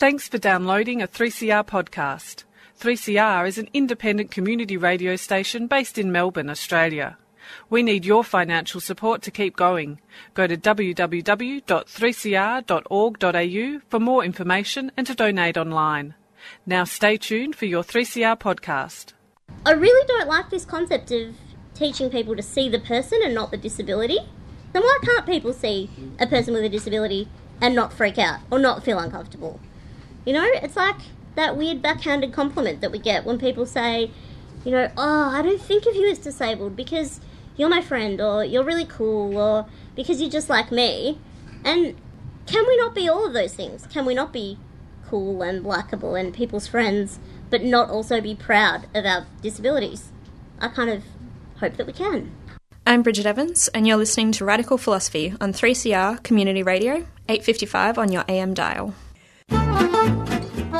Thanks for downloading a 3CR podcast. 3CR is an independent community radio station based in Melbourne, Australia. We need your financial support to keep going. Go to www.3cr.org.au for more information and to donate online. Now stay tuned for your 3CR podcast. I really don't like this concept of teaching people to see the person and not the disability. Then why can't people see a person with a disability and not freak out or not feel uncomfortable? You know, it's like that weird backhanded compliment that we get when people say, you know, oh, I don't think of you as disabled because you're my friend or you're really cool or because you're just like me. And can we not be all of those things? Can we not be cool and likable and people's friends, but not also be proud of our disabilities? I kind of hope that we can. I'm Bridget Evans, and you're listening to Radical Philosophy on 3CR Community Radio, 855 on your AM dial.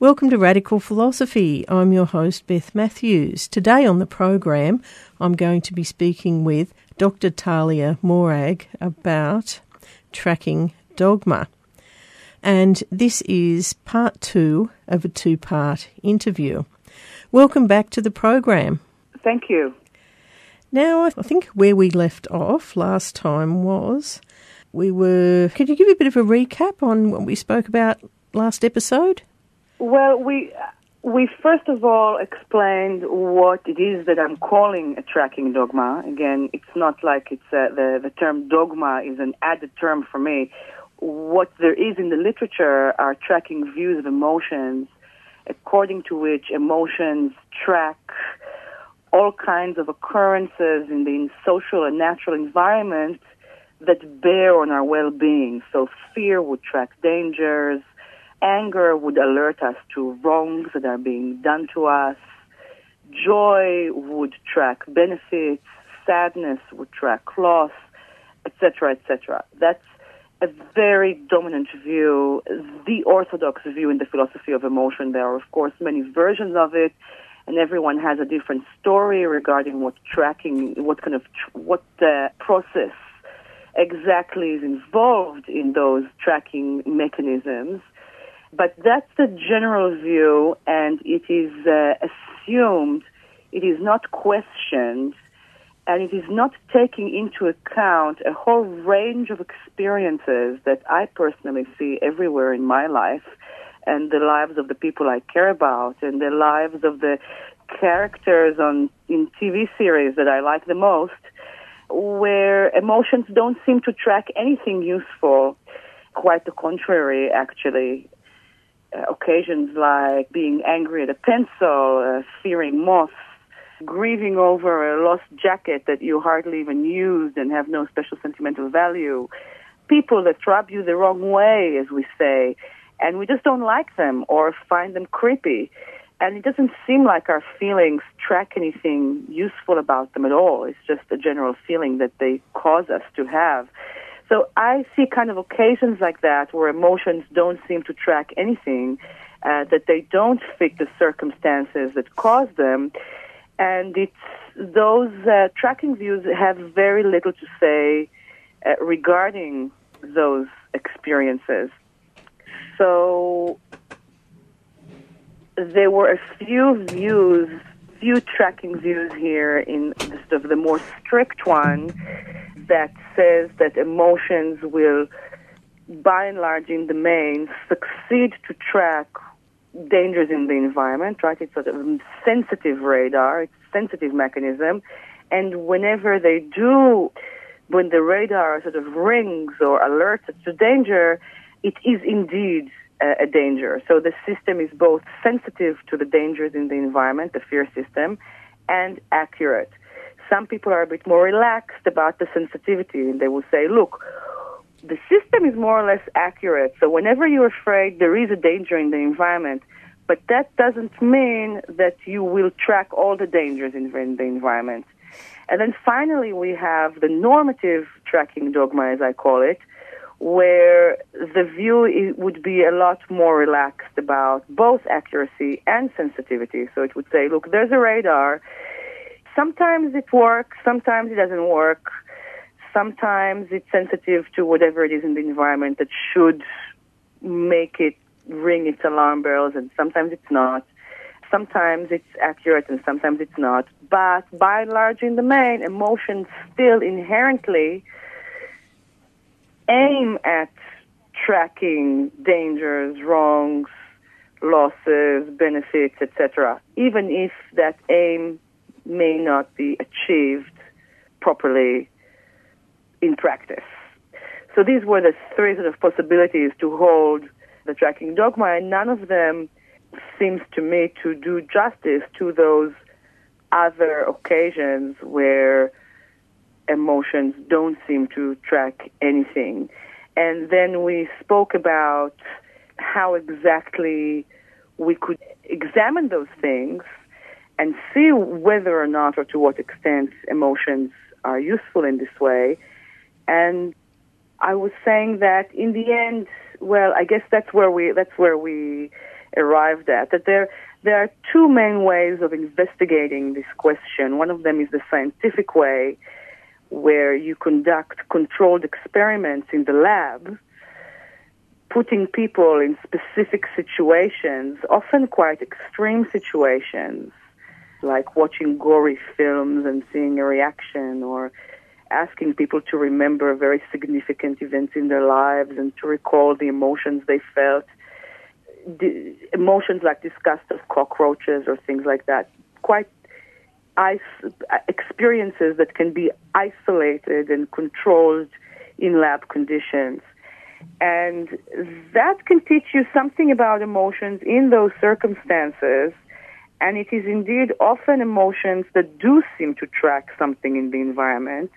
Welcome to Radical Philosophy. I'm your host, Beth Matthews. Today on the program, I'm going to be speaking with Dr. Talia Morag about tracking dogma. And this is part two of a two part interview. Welcome back to the program. Thank you. Now, I think where we left off last time was we were. Could you give a bit of a recap on what we spoke about last episode? Well, we we first of all explained what it is that I'm calling a tracking dogma. Again, it's not like it's uh, the the term dogma is an added term for me. What there is in the literature are tracking views of emotions, according to which emotions track all kinds of occurrences in the social and natural environment that bear on our well-being. So fear would track dangers Anger would alert us to wrongs that are being done to us. Joy would track benefits. Sadness would track loss, etc., etc. That's a very dominant view, the orthodox view in the philosophy of emotion. There are, of course, many versions of it, and everyone has a different story regarding what tracking, what kind of, what uh, process exactly is involved in those tracking mechanisms. But that's the general view, and it is uh, assumed, it is not questioned, and it is not taking into account a whole range of experiences that I personally see everywhere in my life and the lives of the people I care about and the lives of the characters on in TV series that I like the most where emotions don't seem to track anything useful. Quite the contrary actually occasions like being angry at a pencil, uh, fearing moths, grieving over a lost jacket that you hardly even used and have no special sentimental value, people that rub you the wrong way, as we say, and we just don't like them or find them creepy. And it doesn't seem like our feelings track anything useful about them at all. It's just a general feeling that they cause us to have. So I see kind of occasions like that where emotions don't seem to track anything, uh, that they don't fit the circumstances that cause them, and it's those uh, tracking views have very little to say uh, regarding those experiences. So there were a few views, few tracking views here in the, the more strict one that says that emotions will, by and large, in the main, succeed to track dangers in the environment, right? It's sort of a sensitive radar, it's a sensitive mechanism. And whenever they do, when the radar sort of rings or alerts to danger, it is indeed a, a danger. So the system is both sensitive to the dangers in the environment, the fear system, and accurate. Some people are a bit more relaxed about the sensitivity. And they will say, look, the system is more or less accurate. So whenever you're afraid, there is a danger in the environment. But that doesn't mean that you will track all the dangers in, the environment. And then finally, we have the normative tracking dogma, as I call it, where the view would be a lot more relaxed about both accuracy and sensitivity. So it would say, look, there's a radar. Sometimes it works, sometimes it doesn't work. Sometimes it's sensitive to whatever it is in the environment that should make it ring its alarm bells, and sometimes it's not. Sometimes it's accurate and sometimes it's not. But by and large, in the main, emotions still inherently aim at tracking dangers, wrongs, losses, benefits, etc., even if that aim may not be achieved properly in practice. So these were the three sort of possibilities to hold the tracking dogma, and none of them seems to me to do justice to those other occasions where emotions don't seem to track anything. And then we spoke about how exactly we could examine those things and see whether or not or to what extent emotions are useful in this way. And I was saying that in the end, well, I guess that's where we that's where we arrived at. That there there are two main ways of investigating this question. One of them is the scientific way, where you conduct controlled experiments in the lab, putting people in specific situations, often quite extreme situations, like watching gory films and seeing a reaction or asking people to remember very significant events in their lives and to recall the emotions they felt. The emotions like disgust of cockroaches or things like that. Quite is- uh, experiences that can be isolated and controlled in lab conditions. And that can teach you something about emotions in those circumstances. And it is indeed often emotions that do seem to track something in the environment.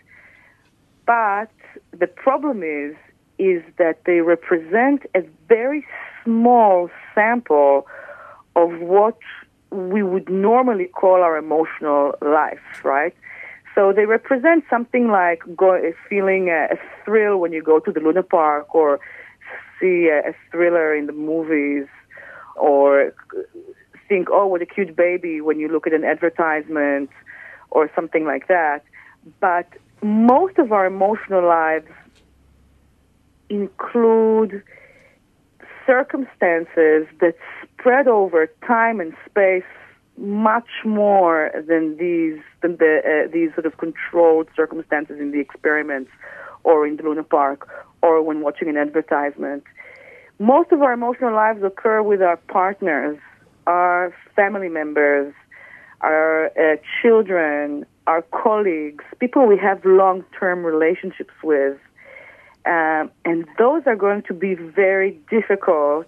But the problem is, is that they represent a very small sample of what we would normally call our emotional life, right? So they represent something like go, feeling a, a, thrill when you go to the Luna Park or see a, a thriller in the movies or think, oh, what a cute baby when you look at an advertisement or something like that. But most of our emotional lives include circumstances that spread over time and space much more than these than the, uh, these sort of controlled circumstances in the experiments or in the Luna Park or when watching an advertisement. Most of our emotional lives occur with our partners, our family members, our uh, children, our colleagues, people we have long term relationships with. Um, and those are going to be very difficult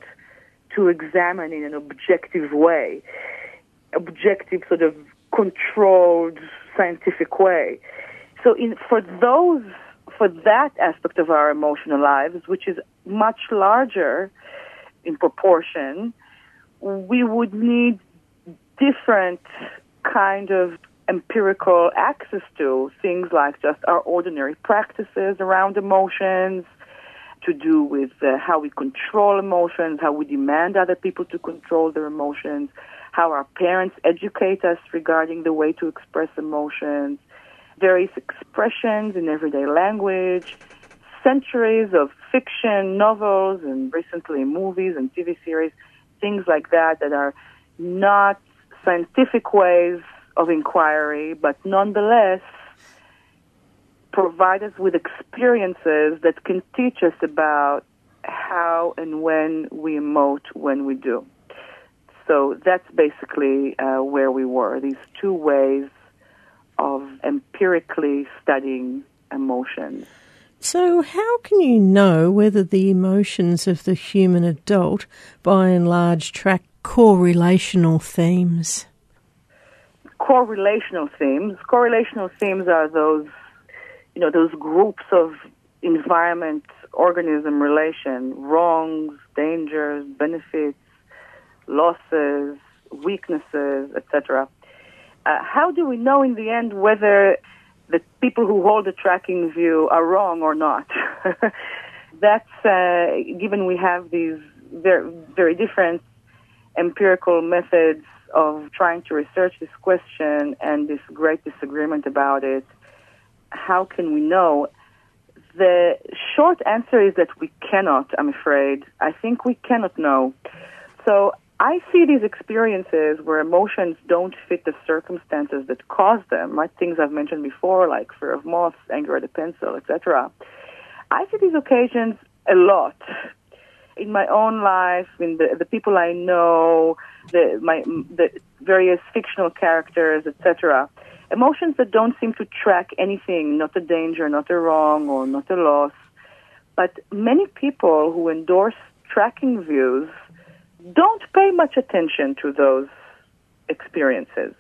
to examine in an objective way, objective, sort of controlled, scientific way. So, in, for those, for that aspect of our emotional lives, which is much larger in proportion, we would need different kind of empirical access to things like just our ordinary practices around emotions, to do with uh, how we control emotions, how we demand other people to control their emotions, how our parents educate us regarding the way to express emotions, various expressions in everyday language, centuries of fiction, novels, and recently movies and TV series, things like that that are not scientific ways of inquiry, but nonetheless provide us with experiences that can teach us about how and when we emote when we do. So that's basically uh, where we were. These two ways of empirically studying emotions. So, how can you know whether the emotions of the human adult, by and large, track core relational themes? core relational themes. Core relational themes are those, you know, those groups of environment organism relation, wrongs, dangers, benefits, losses, weaknesses, etc. Uh, how do we know in the end whether the people who hold the tracking view are wrong or not? That's uh, given we have these very, very different empirical methods of trying to research this question and this great disagreement about it. How can we know? The short answer is that we cannot, I'm afraid. I think we cannot know. So I see these experiences where emotions don't fit the circumstances that cause them, right? Things I've mentioned before, like fear of moths, anger at a pencil, etc. I see these occasions a lot in my own life, in the, the people I know, the, my, the various fictional characters, etc. Emotions that don't seem to track anything, not a danger, not a wrong, or not a loss. But many people who endorse tracking views don't pay much attention to those experiences.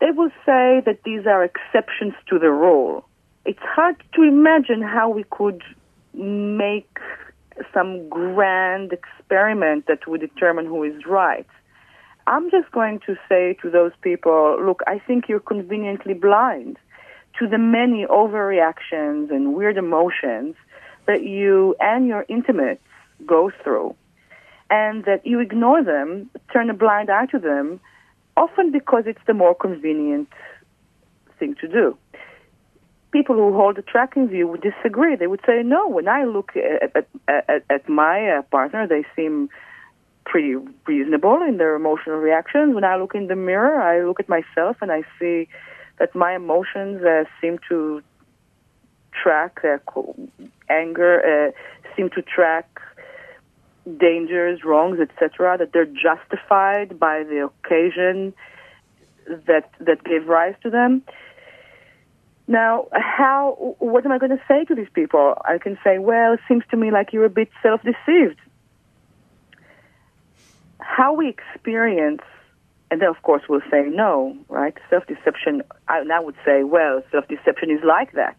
They will say that these are exceptions to the rule. It's hard to imagine how we could make some grand experiment that would determine who is right. I'm just going to say to those people, look, I think you're conveniently blind to the many overreactions and weird emotions that you and your intimates go through and that you ignore them, turn a blind eye to them, often because it's the more convenient thing to do. People who hold a tracking view would disagree. They would say, no, when I look at, at, at, my uh, partner, they seem pretty reasonable in their emotional reactions. When I look in the mirror, I look at myself and I see that my emotions uh, seem to track uh, anger, uh, seem to track dangers, wrongs, etc., that they're justified by the occasion that that gave rise to them. Now, how? What am I going to say to these people? I can say, well, it seems to me like you're a bit self-deceived. How we experience, and then of course we'll say no, right? Self-deception. I now would say, well, self-deception is like that.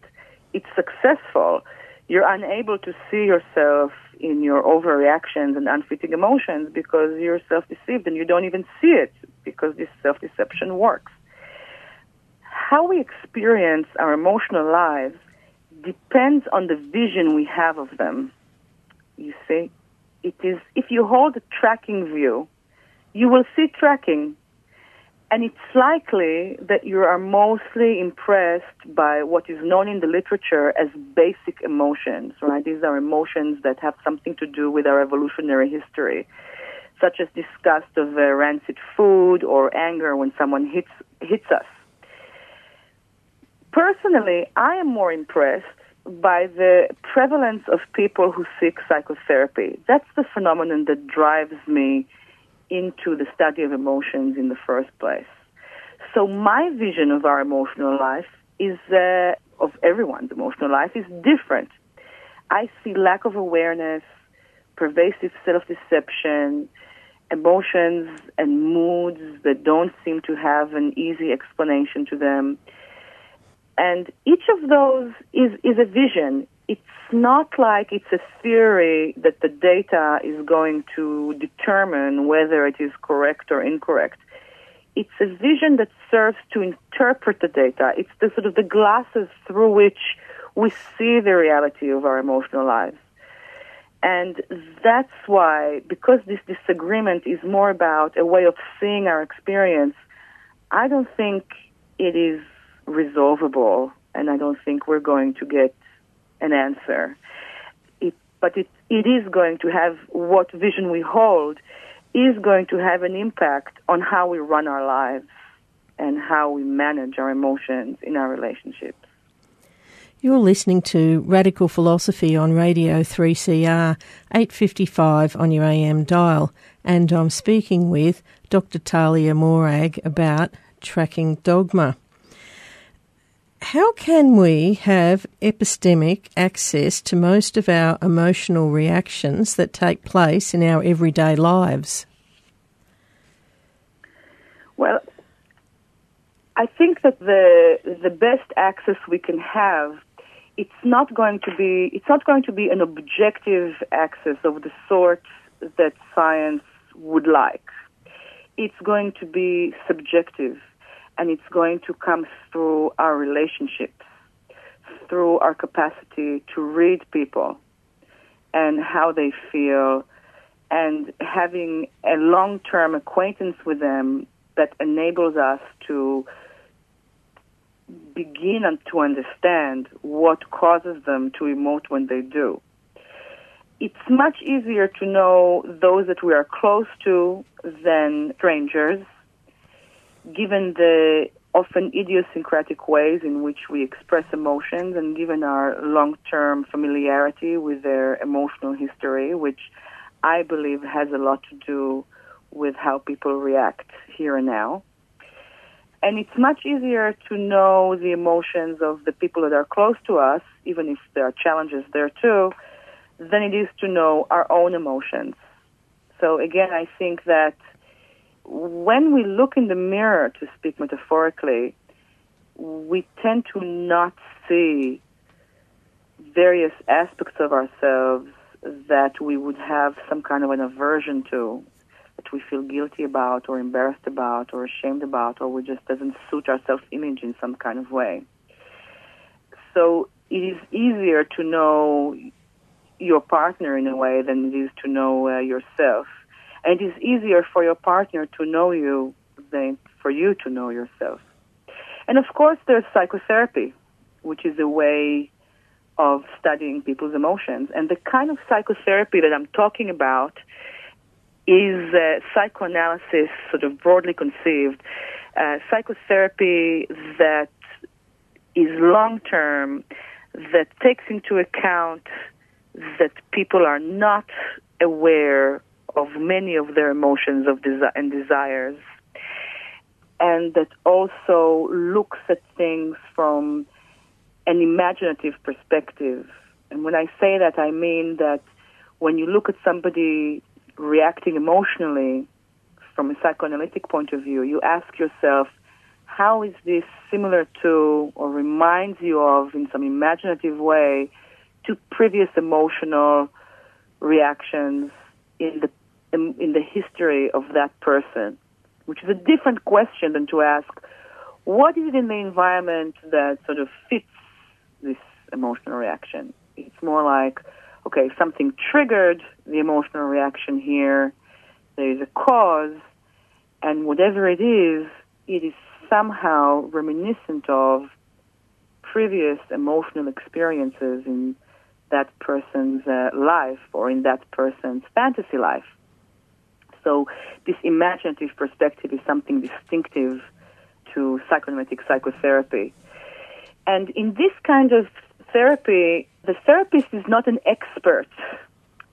It's successful. You're unable to see yourself in your overreactions and unfitting emotions because you're self-deceived and you don't even see it because this self-deception works. How we experience our emotional lives depends on the vision we have of them. You see, it is if you hold a tracking view, you will see tracking and it's likely that you are mostly impressed by what is known in the literature as basic emotions, right? These are emotions that have something to do with our evolutionary history, such as disgust of uh, rancid food or anger when someone hits, hits us. Personally, I am more impressed by the prevalence of people who seek psychotherapy. That's the phenomenon that drives me into the study of emotions in the first place. So my vision of our emotional life is uh, of everyone's emotional life is different. I see lack of awareness, pervasive self-deception, emotions and moods that don't seem to have an easy explanation to them. And each of those is, is a vision it's not like it's a theory that the data is going to determine whether it is correct or incorrect. It's a vision that serves to interpret the data. It's the sort of the glasses through which we see the reality of our emotional lives. And that's why, because this disagreement is more about a way of seeing our experience, I don't think it is resolvable, and I don't think we're going to get an answer. It, but it, it is going to have what vision we hold is going to have an impact on how we run our lives and how we manage our emotions in our relationships. You're listening to Radical Philosophy on Radio 3CR 855 on your AM dial, and I'm speaking with Dr. Talia Morag about tracking dogma how can we have epistemic access to most of our emotional reactions that take place in our everyday lives? Well, I think that the the best access we can have it's not going to be it's not going to be an objective access of the sort that science would like. it's going to be subjective and it's going to come through our relationships, through our capacity to read people and how they feel, and having a long term acquaintance with them that enables us to begin to understand what causes them to emote when they do. It's much easier to know those that we are close to than strangers, given the often idiosyncratic ways in which we express emotions and given our long-term familiarity with their emotional history, which I believe has a lot to do with how people react here and now. And it's much easier to know the emotions of the people that are close to us, even if there are challenges there too, than it is to know our own emotions. So again, I think that when we look in the mirror, to speak metaphorically, we tend to not see various aspects of ourselves that we would have some kind of an aversion to, that we feel guilty about or embarrassed about or ashamed about or we just doesn't suit our self-image in some kind of way. So it is easier to know your partner in a way than it is to know uh, yourself. And it is easier for your partner to know you than for you to know yourself. And of course, there's psychotherapy, which is a way of studying people's emotions. And the kind of psychotherapy that I'm talking about is uh, psychoanalysis, sort of broadly conceived, uh, psychotherapy that is long term, that takes into account that people are not aware of many of their emotions of desi- and desires, and that also looks at things from an imaginative perspective. And when I say that, I mean that when you look at somebody reacting emotionally from a psychoanalytic point of view, you ask yourself, how is this similar to or reminds you of, in some imaginative way, to previous emotional reactions in the in, in the history of that person, which is a different question than to ask, what is it in the environment that sort of fits this emotional reaction? It's more like, okay, something triggered the emotional reaction here. There is a cause, and whatever it is, it is somehow reminiscent of previous emotional experiences in that person's uh, life or in that person's fantasy life. So this imaginative perspective is something distinctive to psychoanalytic psychotherapy. And in this kind of therapy, the therapist is not an expert.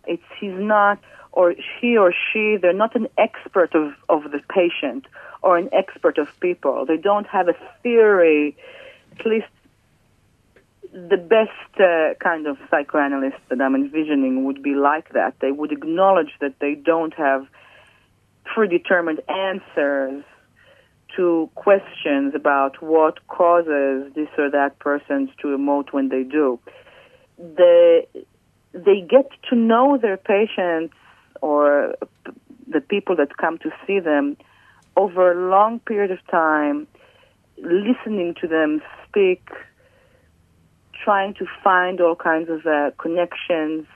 It's he's not or he or she, they're not an expert of, of the patient or an expert of people. They don't have a theory, at least the best uh, kind of psychoanalyst that I'm envisioning would be like that. They would acknowledge that they don't have predetermined answers to questions about what causes this or that person to emote when they do. The, they get to know their patients or the people that come to see them over a long period of time, listening to them speak, trying to find all kinds of uh, connections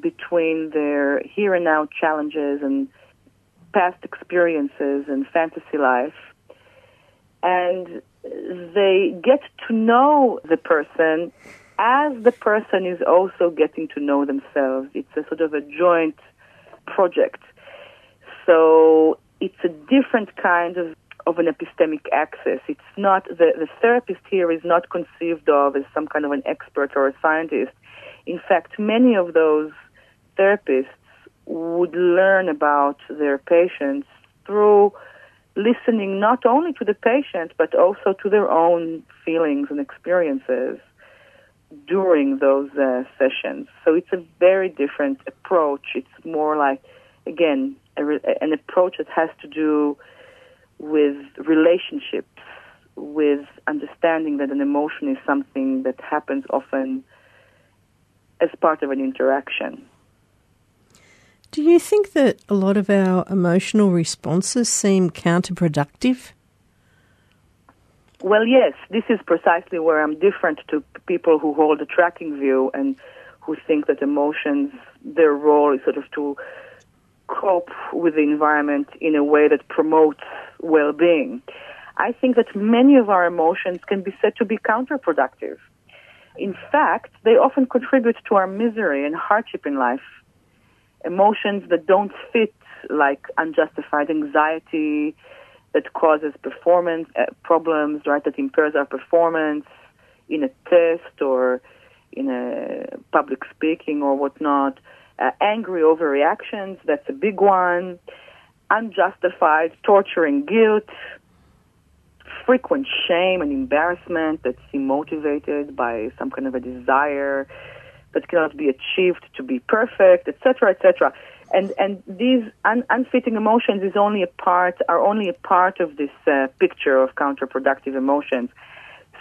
between their here and now challenges and past experiences and fantasy life. And they get to know the person as the person is also getting to know themselves. It's a sort of a joint project. So it's a different kind of, of an epistemic access. It's not, the, the therapist here is not conceived of as some kind of an expert or a scientist. In fact, many of those therapists would learn about their patients through listening not only to the patient but also to their own feelings and experiences during those uh, sessions. So it's a very different approach. It's more like, again, re- an approach that has to do with relationships, with understanding that an emotion is something that happens often as part of an interaction. Do you think that a lot of our emotional responses seem counterproductive? Well, yes, this is precisely where I'm different to people who hold a tracking view and who think that emotions, their role is sort of to cope with the environment in a way that promotes well-being. I think that many of our emotions can be said to be counterproductive. In fact, they often contribute to our misery and hardship in life. Emotions that don't fit, like unjustified anxiety, that causes performance uh, problems, right, that impairs our performance in a test or in a public speaking or whatnot. Uh, angry overreactions, that's a big one. Unjustified torturing guilt, frequent shame and embarrassment that's motivated by some kind of a desire that cannot be achieved to be perfect, etc., etc and and these un- unfitting emotions is only a part are only a part of this uh, picture of counterproductive emotions.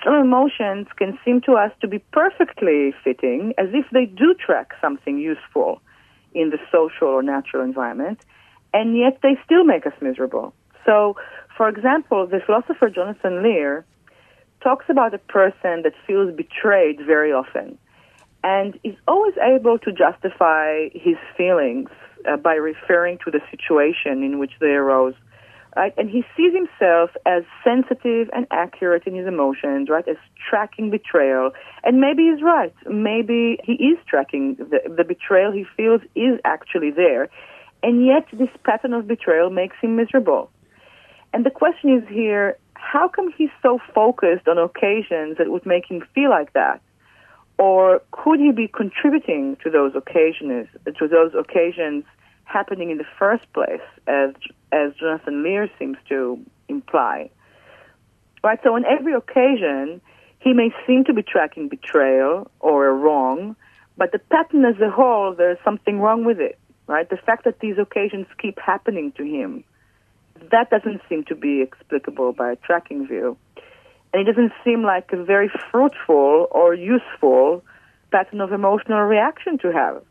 Some emotions can seem to us to be perfectly fitting, as if they do track something useful in the social or natural environment, and yet they still make us miserable. So, for example, the philosopher Jonathan Lear talks about a person that feels betrayed very often and is always able to justify his feelings uh, by referring to the situation in which they arose. Right? And he sees himself as sensitive and accurate in his emotions, right? As tracking betrayal. And maybe he's right. Maybe he is tracking the, the betrayal he feels is actually there. And yet this pattern of betrayal makes him miserable. And the question is here, how come he's so focused on occasions that would make him feel like that? Or could he be contributing to those occasions, to those occasions happening in the first place, as as Jonathan Lear seems to imply? Right. So on every occasion, he may seem to be tracking betrayal or a wrong, but the pattern as a whole, there's something wrong with it. Right. The fact that these occasions keep happening to him, that doesn't seem to be explicable by a tracking view and it doesn't seem like a very fruitful or useful pattern of emotional reaction to have.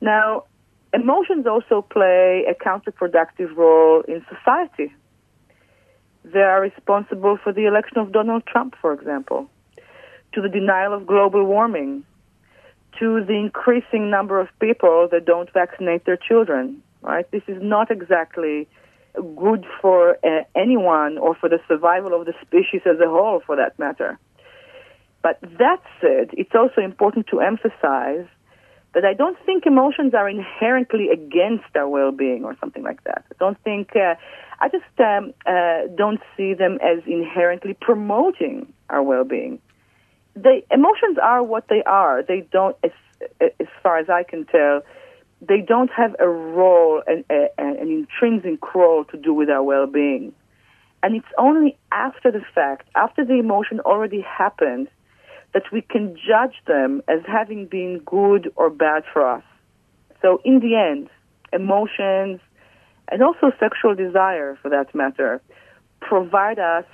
Now, emotions also play a counterproductive role in society. They are responsible for the election of Donald Trump, for example, to the denial of global warming, to the increasing number of people that don't vaccinate their children, right? This is not exactly good for uh, anyone or for the survival of the species as a whole, for that matter. But that said, it's also important to emphasize that I don't think emotions are inherently against our well-being or something like that. I don't think, uh, I just um, uh, don't see them as inherently promoting our well-being. The emotions are what they are. They don't, as, as far as I can tell, they don't have a role, an, a, an intrinsic role to do with our well-being. And it's only after the fact, after the emotion already happened, that we can judge them as having been good or bad for us. So in the end, emotions and also sexual desire, for that matter, provide us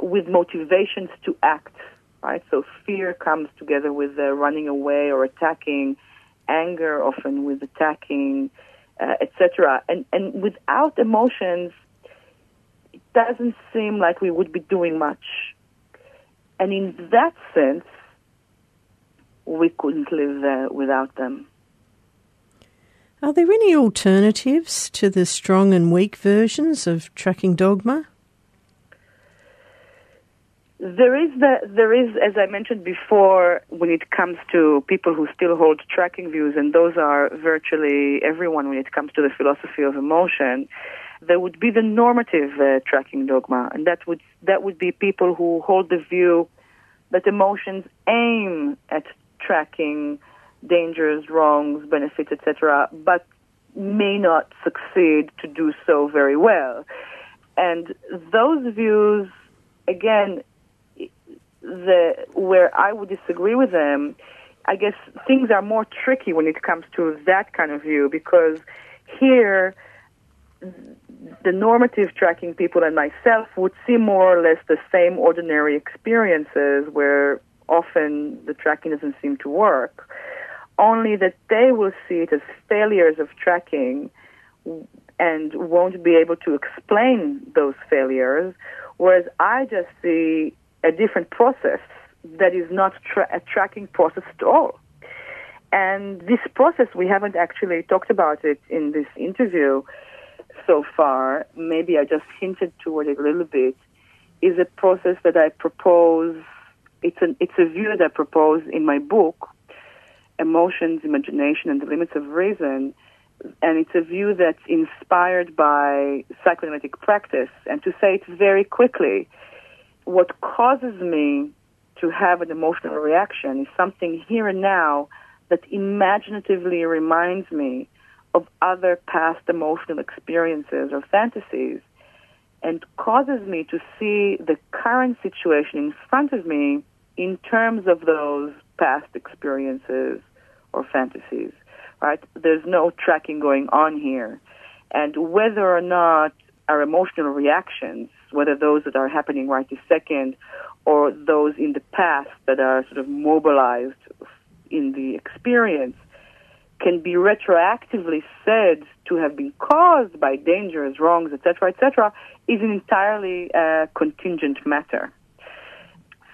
with motivations to act. Right? So fear comes together with uh, running away or attacking anger, often with attacking, uh, etc. And and without emotions, it doesn't seem like we would be doing much. And in that sense, we couldn't live uh, without them. Are there any alternatives to the strong and weak versions of tracking dogma? There is the, there is, as I mentioned before, when it comes to people who still hold tracking views, and those are virtually everyone when it comes to the philosophy of emotion, there would be the normative uh, tracking dogma, and that would that would be people who hold the view that emotions aim at tracking dangers, wrongs, benefits, etc., but may not succeed to do so very well. And those views, again, the where I would disagree with them, I guess things are more tricky when it comes to that kind of view because here the normative tracking people and myself would see more or less the same ordinary experiences where often the tracking doesn't seem to work. only that they will see it as failures of tracking and won't be able to explain those failures, whereas I just see a different process that is not tra- a tracking process at all. And this process, we haven't actually talked about it in this interview so far. Maybe I just hinted toward it a little bit. Is a process that I propose. It's an it's a view that I propose in my book, Emotions, Imagination, and the Limits of Reason, and it's a view that's inspired by psychoanalytic practice. And to say it very quickly, what causes me to have an emotional reaction is something here and now that imaginatively reminds me of other past emotional experiences or fantasies and causes me to see the current situation in front of me in terms of those past experiences or fantasies. Right? There's no tracking going on here. And whether or not our emotional reactions, whether those that are happening right this second or those in the past that are sort of mobilized in the experience, can be retroactively said to have been caused by dangers, wrongs, etc., etc., is an entirely uh, contingent matter.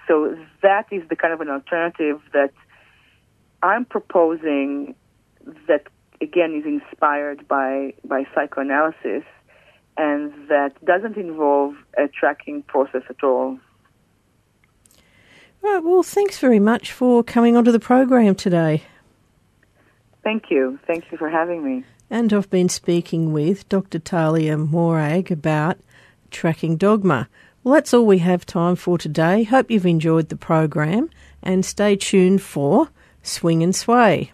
So that is the kind of an alternative that I'm proposing that again is inspired by by psychoanalysis and that doesn't involve a tracking process at all. Right, well, thanks very much for coming onto the program today. Thank you. Thank you for having me. And I've been speaking with Dr. Talia Morag about tracking dogma. Well, that's all we have time for today. Hope you've enjoyed the program and stay tuned for Swing and Sway.